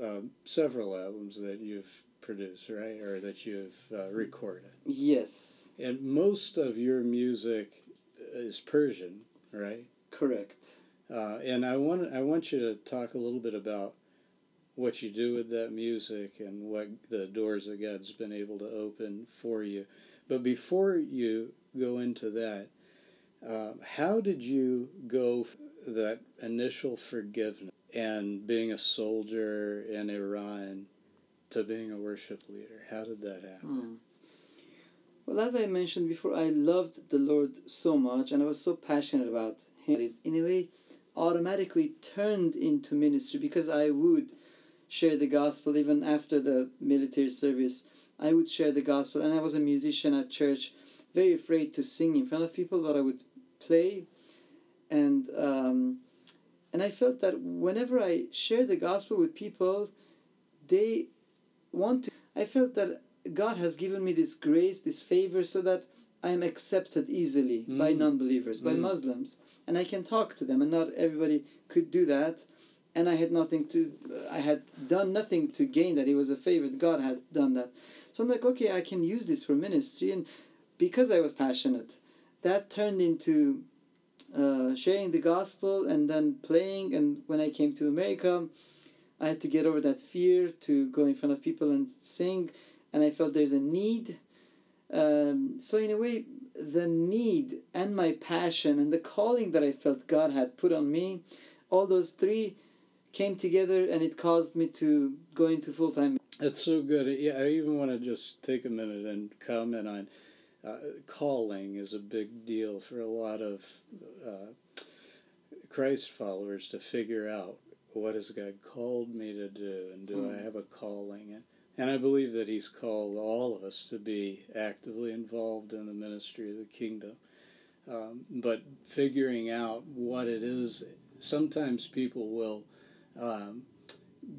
uh, uh, several albums that you've produced, right, or that you've uh, recorded. Yes, And most of your music is Persian, right? correct. Uh, and I want I want you to talk a little bit about what you do with that music and what the doors that God's been able to open for you. But before you go into that, um, how did you go that initial forgiveness and being a soldier in Iran to being a worship leader? How did that happen? Hmm. Well, as I mentioned before, I loved the Lord so much and I was so passionate about Him. It, in a way, automatically turned into ministry because I would share the gospel even after the military service. I would share the gospel, and I was a musician at church, very afraid to sing in front of people, but I would play, and um, and I felt that whenever I share the gospel with people, they want to. I felt that God has given me this grace, this favor, so that I am accepted easily by Mm. non-believers, by Mm. Muslims, and I can talk to them. And not everybody could do that. And I had nothing to. I had done nothing to gain that. It was a favor. God had done that. So I'm like, okay, I can use this for ministry, and because I was passionate, that turned into uh, sharing the gospel and then playing. And when I came to America, I had to get over that fear to go in front of people and sing, and I felt there's a need. Um, so in a way, the need and my passion and the calling that I felt God had put on me, all those three came together, and it caused me to go into full time. That's so good. Yeah, I even want to just take a minute and comment on uh, calling is a big deal for a lot of uh, Christ followers to figure out what has God called me to do, and do I Mm. have a calling? And and I believe that He's called all of us to be actively involved in the ministry of the kingdom. Um, but figuring out what it is, sometimes people will. Um,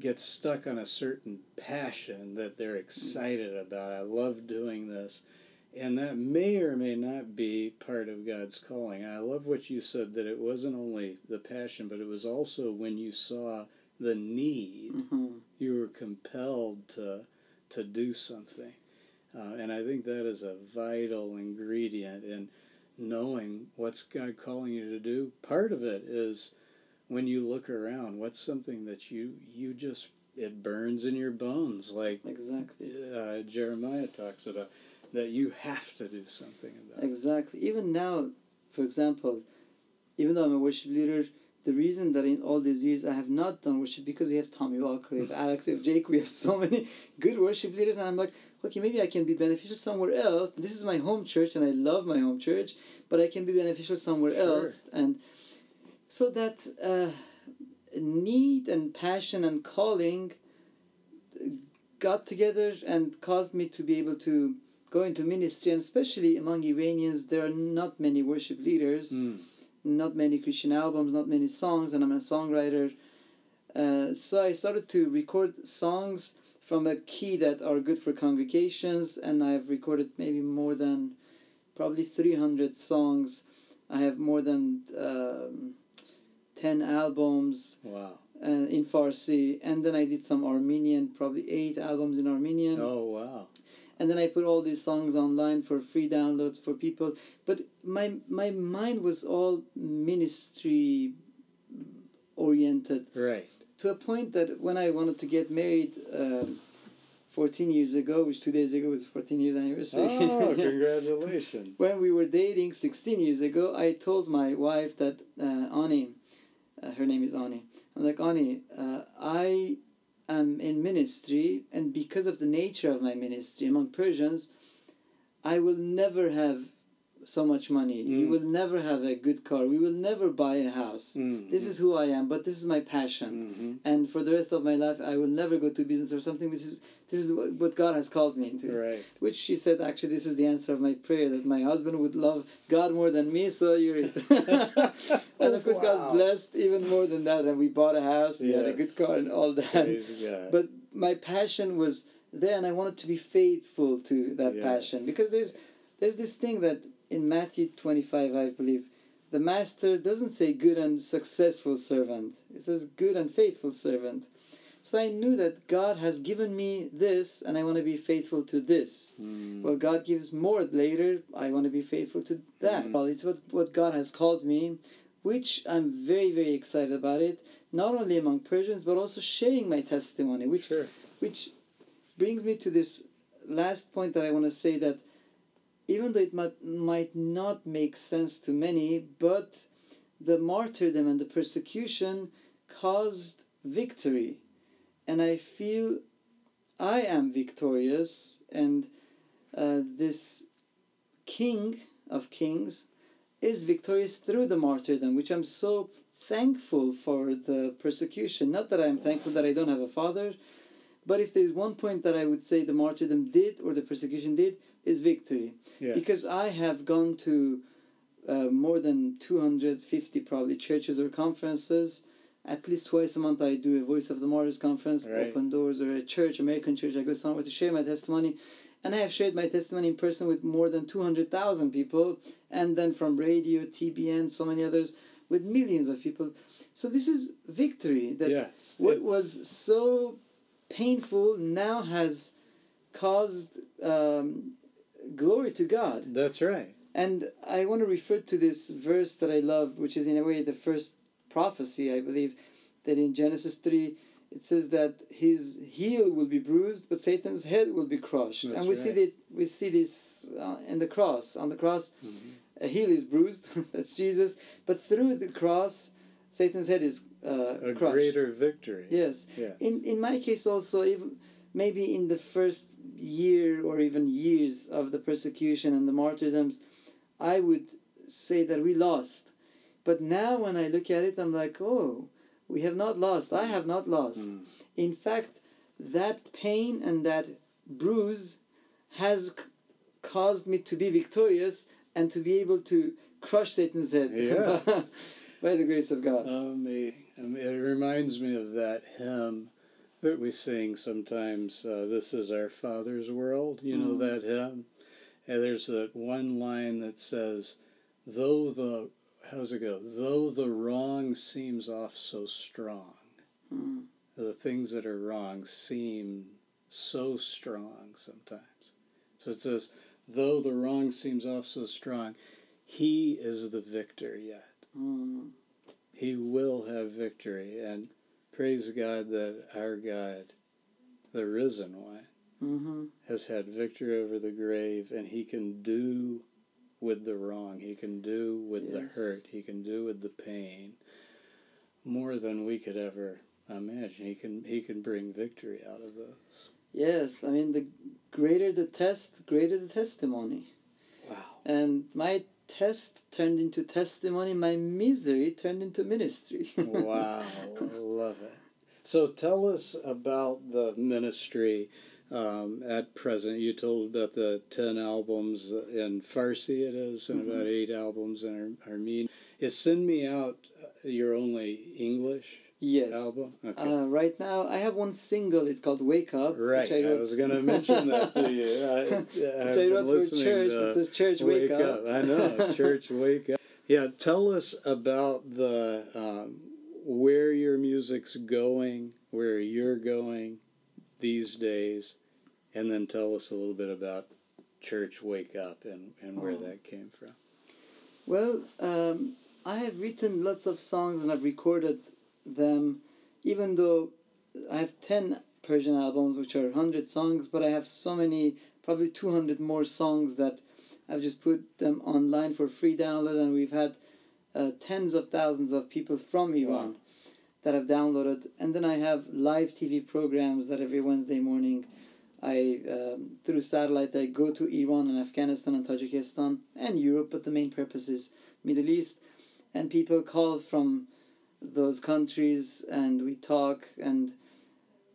get stuck on a certain passion that they're excited about. I love doing this. And that may or may not be part of God's calling. I love what you said that it wasn't only the passion, but it was also when you saw the need, hmm you were compelled to to do something. Uh, and I think that is a vital ingredient in knowing what's God calling you to do. Part of it is when you look around, what's something that you you just it burns in your bones, like Exactly. uh, Jeremiah talks about that you have to do something about. Exactly. Even now, for example, even though I'm a worship leader, the reason that in all these years I have not done worship because we have Tommy Walker, we have Alex, we have Jake, we have so many good worship leaders, and I'm like, okay, maybe I can be beneficial somewhere else. This is my home church, and I love my home church, but I can be beneficial somewhere Sure. else, and so that uh, need and passion and calling got together and caused me to be able to go into ministry and especially among iranians there are not many worship leaders Mm. not many christian albums not many songs and i'm a songwriter uh, so i started to record songs from a key that are good for congregations and i've recorded maybe more than probably 300 songs i have more than um, 10 albums Wow. uh, in Farsi, and then I did some Armenian, probably eight albums in Armenian, Oh wow. And then I put all these songs online for free download for people. But my my mind was all ministry oriented Right. to a point that when I wanted to get married. Um, 14 years ago, which two days ago was 14 years anniversary. Oh, congratulations. when we were dating 16 years ago, I told my wife that uh, Ani, uh, her name is Ani. I'm like Ani, uh, I am in ministry, and because of the nature of my ministry among Persians, I will never have so much money. You Mm. will never have a good car. We will never buy a house. Mm. This is who I am, but this is my passion. hmm And for the rest of my life, I will never go to business or something. This is this is what God has called me into. Right. which she said actually this is the answer of my prayer that my husband would love God more than me so you're it. And of course Wow. God blessed even more than that and we bought a house we had a good car and all that. But my passion was there and I wanted to be faithful to that Yes. passion because there's there's this thing that in Matthew 25 I believe the master doesn't say good and successful servant. It says good and faithful servant so I knew that God has given me this and I want to be faithful to this Mm. well, God gives more later. I want to be faithful to that. Mhm. Well, it's what, what God has called me, which I'm very, very excited about it. Not only among Persians, but also sharing my testimony, which Sure. which brings me to this last point that I want to say that even though it might, might not make sense to many, but the martyrdom and the persecution caused victory. And I feel I am victorious, and uh, this King of Kings is victorious through the martyrdom, which I'm so thankful for the persecution. Not that I'm thankful that I don't have a father, but if there's one point that I would say the martyrdom did or the persecution did, is victory. Yeah. Because I have gone to uh, more than 250 probably churches or conferences. At least twice a month, I do a Voice of the Martyrs conference, Right. open doors, or a church, American church. I go somewhere to share my testimony. and I have shared my testimony in person with more than 200,000 people, and then from radio, TBN, so many others, with millions of people. So this is victory that yes. what was so painful now has caused um, glory to God. that's right. And I want to refer to this verse that I love, which is in a way the first prophecy, I believe, that in Genesis 3, it says that his heel will be bruised, but Satan's head will be crushed. That's and we see right. that we see this uh, in the cross. On the cross, a heel is bruised, that's Jesus, but through the cross, Satan's head is uh, A crushed. greater victory. Yes. Yeah. In in my case also even maybe in the first year or even years of the persecution and the martyrdoms, I would say that we lost. But now when I look at it I'm like, "Oh, we have not lost. I have not lost." Mm. In fact, that pain and that bruise has c- caused me to be victorious and to be able to crush Satan's head Yeah. by the grace of God. Amazing. I it reminds me of that hymn that we sing sometimes. Uh, this is our Father's world. You know Mm. that hymn? And there's that one line that says, though the, how's it go? Though the wrong seems off so strong, Mm. the things that are wrong seem so strong sometimes. So it says, though the wrong seems off so strong, he is the victor yet Mm. he will have victory. And praise God that our God, the risen one, Mm-hmm. has had victory over the grave, and he can do with the wrong, he can do with the hurt, he can do with the pain more than we could ever imagine. He can he can bring victory out of those. Yes, I mean, the greater the test, greater the testimony. Wow. And my test turned into testimony, my misery turned into ministry. wow, I love it. So tell us about the ministry um, at present. You told about the 10 albums in Farsi, it is, and about eight albums in Ar- Armenian. Is Send Me Out uh, your only English yes. album? Okay. Uh, right now, I have one single. It's called "Wake Up," right, which I I, was going to mention that to you. I, which I wrote for church. it says "Church, wake, up." I know, church, wake up. Yeah, tell us about the um, where your music's going, where you're going these days, and then tell us a little bit about church, wake up, and and where Oh. that came from. Well, um, I have written lots of songs and I've recorded them, even though I have 10 Persian albums, which are 100 songs, but I have so many, probably 200 more songs that I've just put them online for free download, and we've had uh, tens of thousands of people from Iran Wow. that have downloaded. And then I have live TV programs that every Wednesday morning I um, through satellite I go to Iran and Afghanistan and Tajikistan and Europe, but the main purpose is Middle East, and people call from those countries and we talk and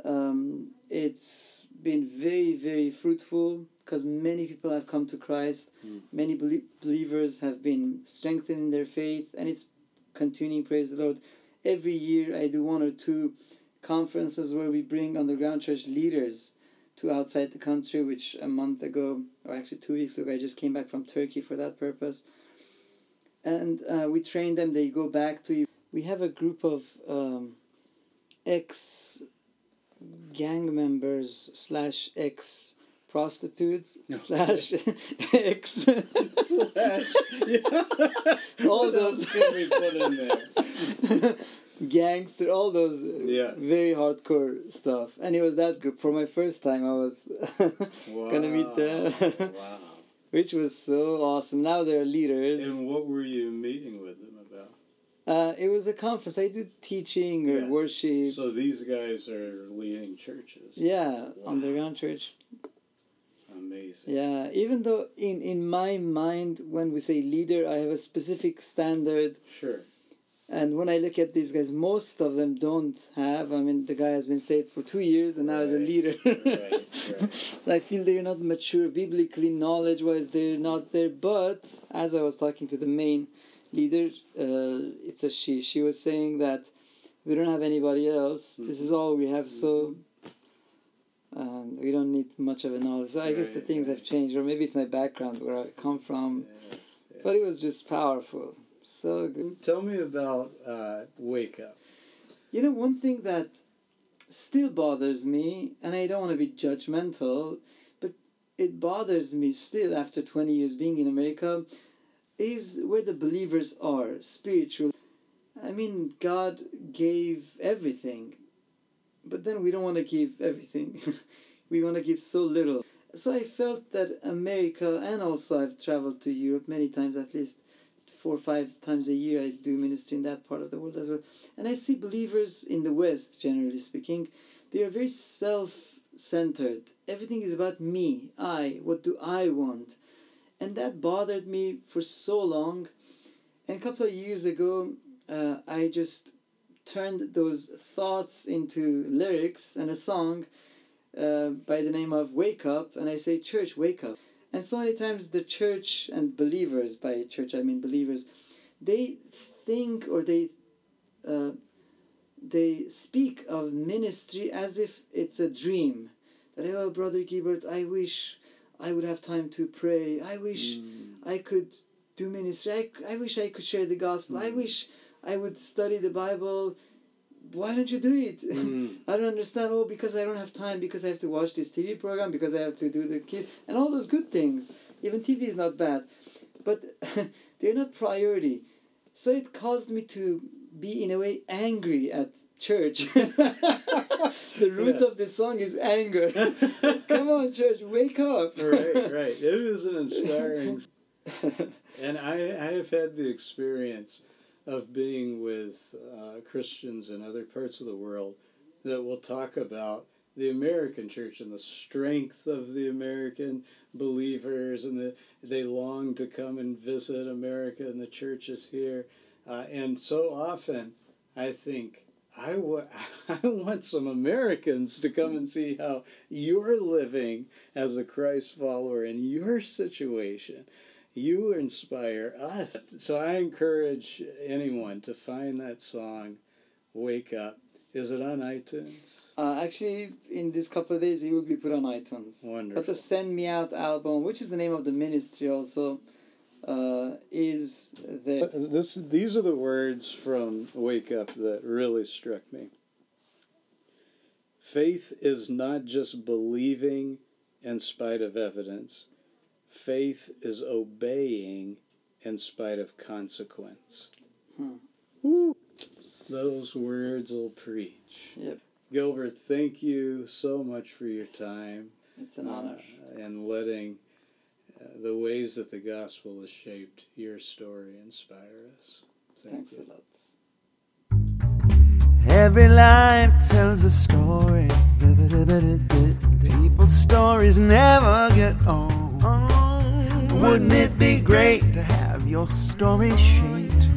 um, it's been very very fruitful because many people have come to Christ, Mm. many belie- believers have been strengthened in their faith, and it's continuing. Praise the Lord! Every year I do one or two conferences where we bring underground church leaders to outside the country, which a month ago, or actually two weeks ago, I just came back from Turkey for that purpose. And uh, we train them, they go back to. We have a group of um, ex gang members slash ex prostitutes slash ex. Slash. All those- can be put in there? gangster, all those uh, Yeah. very hardcore stuff. And it was that group. For my first time, I was gonna meet them, wow. which was so awesome. Now they're leaders. And what were you meeting with them about? Uh, it was a conference. I do teaching or Yes. worship. So these guys are leading churches. yeah, underground church. Amazing. Yeah, even though in in my mind, when we say leader, I have a specific standard. Sure. And when I look at these guys, most of them don't have. I mean, the guy has been saved for two years and now is a leader. right, right. so I feel they're not mature biblically, knowledge wise, they're not there. But as I was talking to the main leader, uh, it's a she, she was saying that we don't have anybody else. This is all we have. So and we don't need much of a knowledge. So I guess the things right. have changed, or maybe it's my background where I come from. But it was just powerful, so good. Tell me about uh, Wake Up. You know, one thing that still bothers me, and I don't want to be judgmental, but it bothers me still after 20 years being in America, is where the believers are spiritual. I mean, God gave everything, but then we don't want to give everything. we want to give so little. So I felt that America, and also I've traveled to Europe many times, at least four or five times a year, I do ministry in that part of the world as well. And I see believers in the West, generally speaking, they are very self centered. Everything is about me, I, what do I want? And that bothered me for so long. And a couple of years ago, uh, I just turned those thoughts into lyrics and a song uh, by the name of Wake Up. And I say, Church, wake up. And so many times the church and believers, by church I mean believers, they think or they uh, they speak of ministry as if it's a dream. That oh, brother Gilbert, I wish I would have time to pray. I wish I could do ministry. I, I wish I could share the gospel. I wish I would study the Bible. Why don't you do it? Mm. I don't understand. Oh, because I don't have time. Because I have to watch this TV program. Because I have to do the kid and all those good things. Even TV is not bad, but they're not priority. So it caused me to be in a way angry at church. the root Yeah. of the song is anger. Come on, church, wake up. right, right. It is an inspiring. and I, I have had the experience of being with uh, Christians in other parts of the world that will talk about the American church and the strength of the American believers, and the, they long to come and visit America and the churches here. Uh, and so often, I think, I wa- I want some Americans to come and see how you're living as a Christ follower in your situation. You inspire us. So I encourage anyone to find that song, Wake Up. Is it on iTunes? Uh, actually, in this couple of days, it will be put on iTunes. Wonderful. But the Send Me Out album, which is the name of the ministry also, uh, is there. This, these are the words from Wake Up that really struck me. Faith is not just believing in spite of evidence, faith is obeying in spite of consequence. Hmm. Woo. Those words will preach. Yep. Gilbert, thank you so much for your time It's an honor. uh, and letting uh, the ways that the gospel has shaped your story inspire us. Thank Thanks you. a lot. Every life tells a story. People's stories never get old. Wouldn't it be great to have your story shaped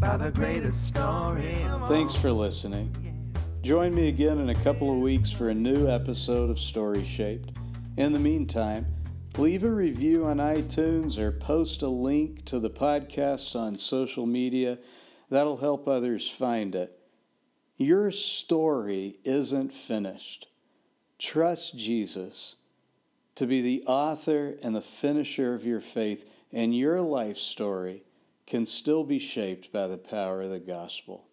by the greatest story? Thanks for listening. Join me again in a couple of weeks for a new episode of Story Shaped. In the meantime, leave a review on iTunes or post a link to the podcast on social media. That'll help others find it. Your story isn't finished. Trust Jesus to be the author and the finisher of your faith, and your life story can still be shaped by the power of the gospel.